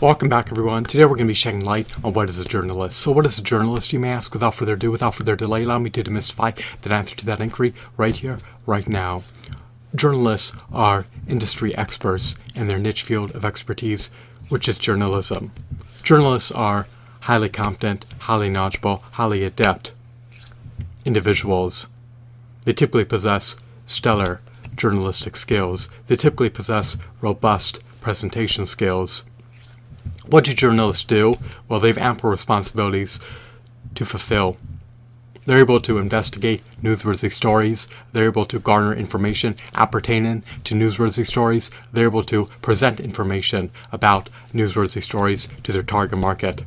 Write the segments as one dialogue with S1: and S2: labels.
S1: Welcome back, everyone. Today we're going to be shedding light on what is a journalist. So, what is a journalist, you may ask? Without further ado, without further delay, allow me to demystify the answer to that inquiry right here, right now. Journalists are industry experts in their niche field of expertise, which is journalism. Journalists are highly competent, highly knowledgeable, highly adept individuals. They typically possess stellar journalistic skills. They typically possess robust presentation skills. What do journalists do? Well, they have ample responsibilities to fulfill. They're able to investigate newsworthy stories. They're able to garner information appertaining to newsworthy stories. They're able to present information about newsworthy stories to their target market.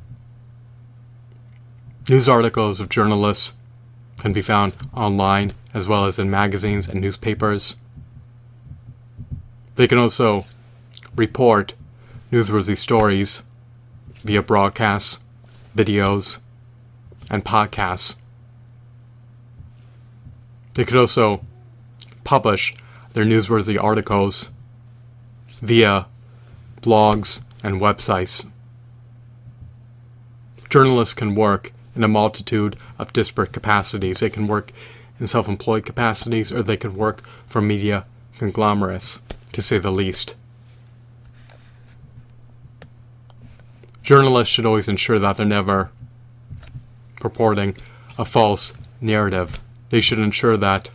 S1: News articles of journalists can be found online as well as in magazines and newspapers. They can also report newsworthy stories via broadcasts, videos, and podcasts. They could also publish their newsworthy articles via blogs and websites. Journalists can work in a multitude of disparate capacities. They can work in self employed capacities or they can work for media conglomerates, to say the least. Journalists should always ensure that they're never purporting a false narrative. They should ensure that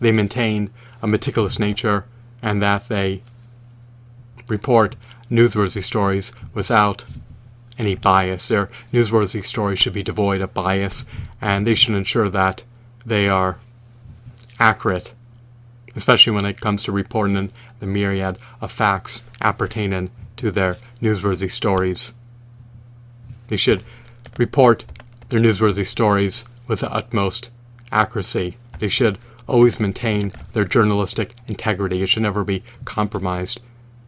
S1: they maintain a meticulous nature and that they report newsworthy stories without any bias. Their newsworthy stories should be devoid of bias and they should ensure that they are accurate, especially when it comes to reporting the myriad of facts appertaining to their newsworthy stories. They should report their newsworthy stories with the utmost accuracy. They should always maintain their journalistic integrity. It should never be compromised.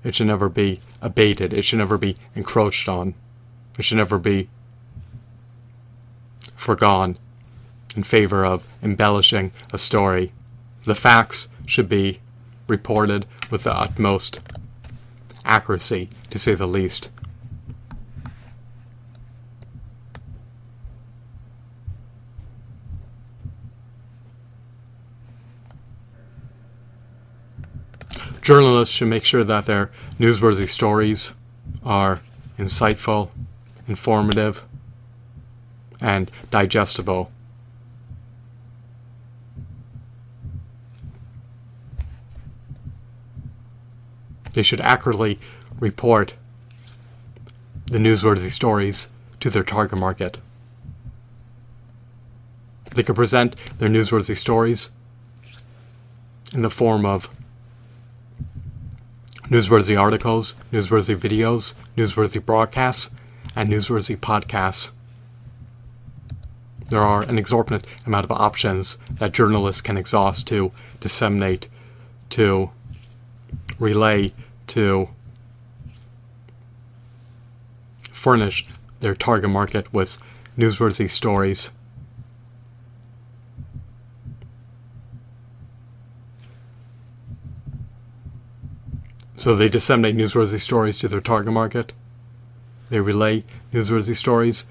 S1: It should never be abated. It should never be encroached on. It should never be forgone in favor of embellishing a story. The facts should be reported with the utmost accuracy, to say the least. Journalists should make sure that their newsworthy stories are insightful, informative, and digestible. They should accurately report the newsworthy stories to their target market. They can present their newsworthy stories in the form of newsworthy articles, newsworthy videos, newsworthy broadcasts, and newsworthy podcasts. There are an exorbitant amount of options that journalists can exhaust to disseminate, to relay, to furnish their target market with newsworthy stories. So they disseminate newsworthy stories to their target market. They relay newsworthy stories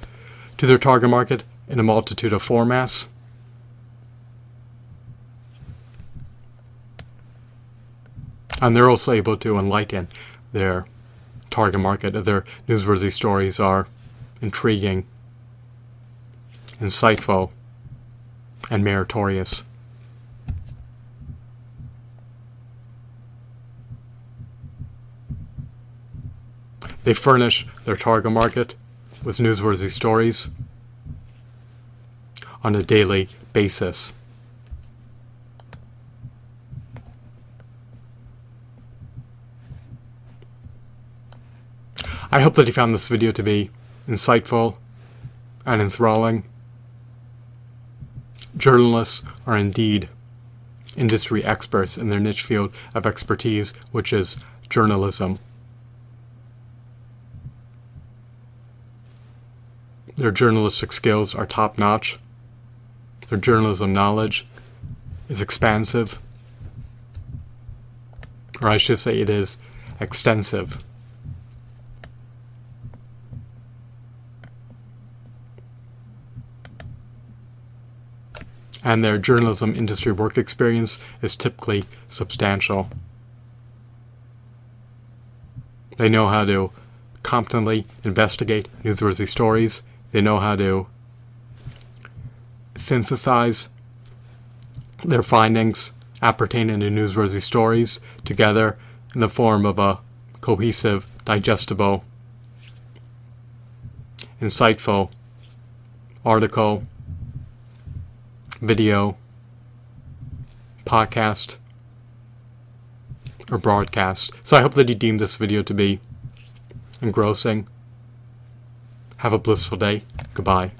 S1: to their target market in a multitude of formats. And they're also able to enlighten their target market. Their newsworthy stories are intriguing, insightful, and meritorious. They furnish their target market with newsworthy stories on a daily basis. I hope that you found this video to be insightful and enthralling. Journalists are indeed industry experts in their niche field of expertise, which is journalism. Their journalistic skills are top notch. Their journalism knowledge is expansive. Or I should say it is extensive. And their journalism industry work experience is typically substantial. They know how to competently investigate newsworthy stories. They know how to synthesize their findings appertaining to newsworthy stories together in the form of a cohesive, digestible, insightful article, video, podcast, or broadcast. So I hope that you deem this video to be engrossing. Have a blissful day. Goodbye.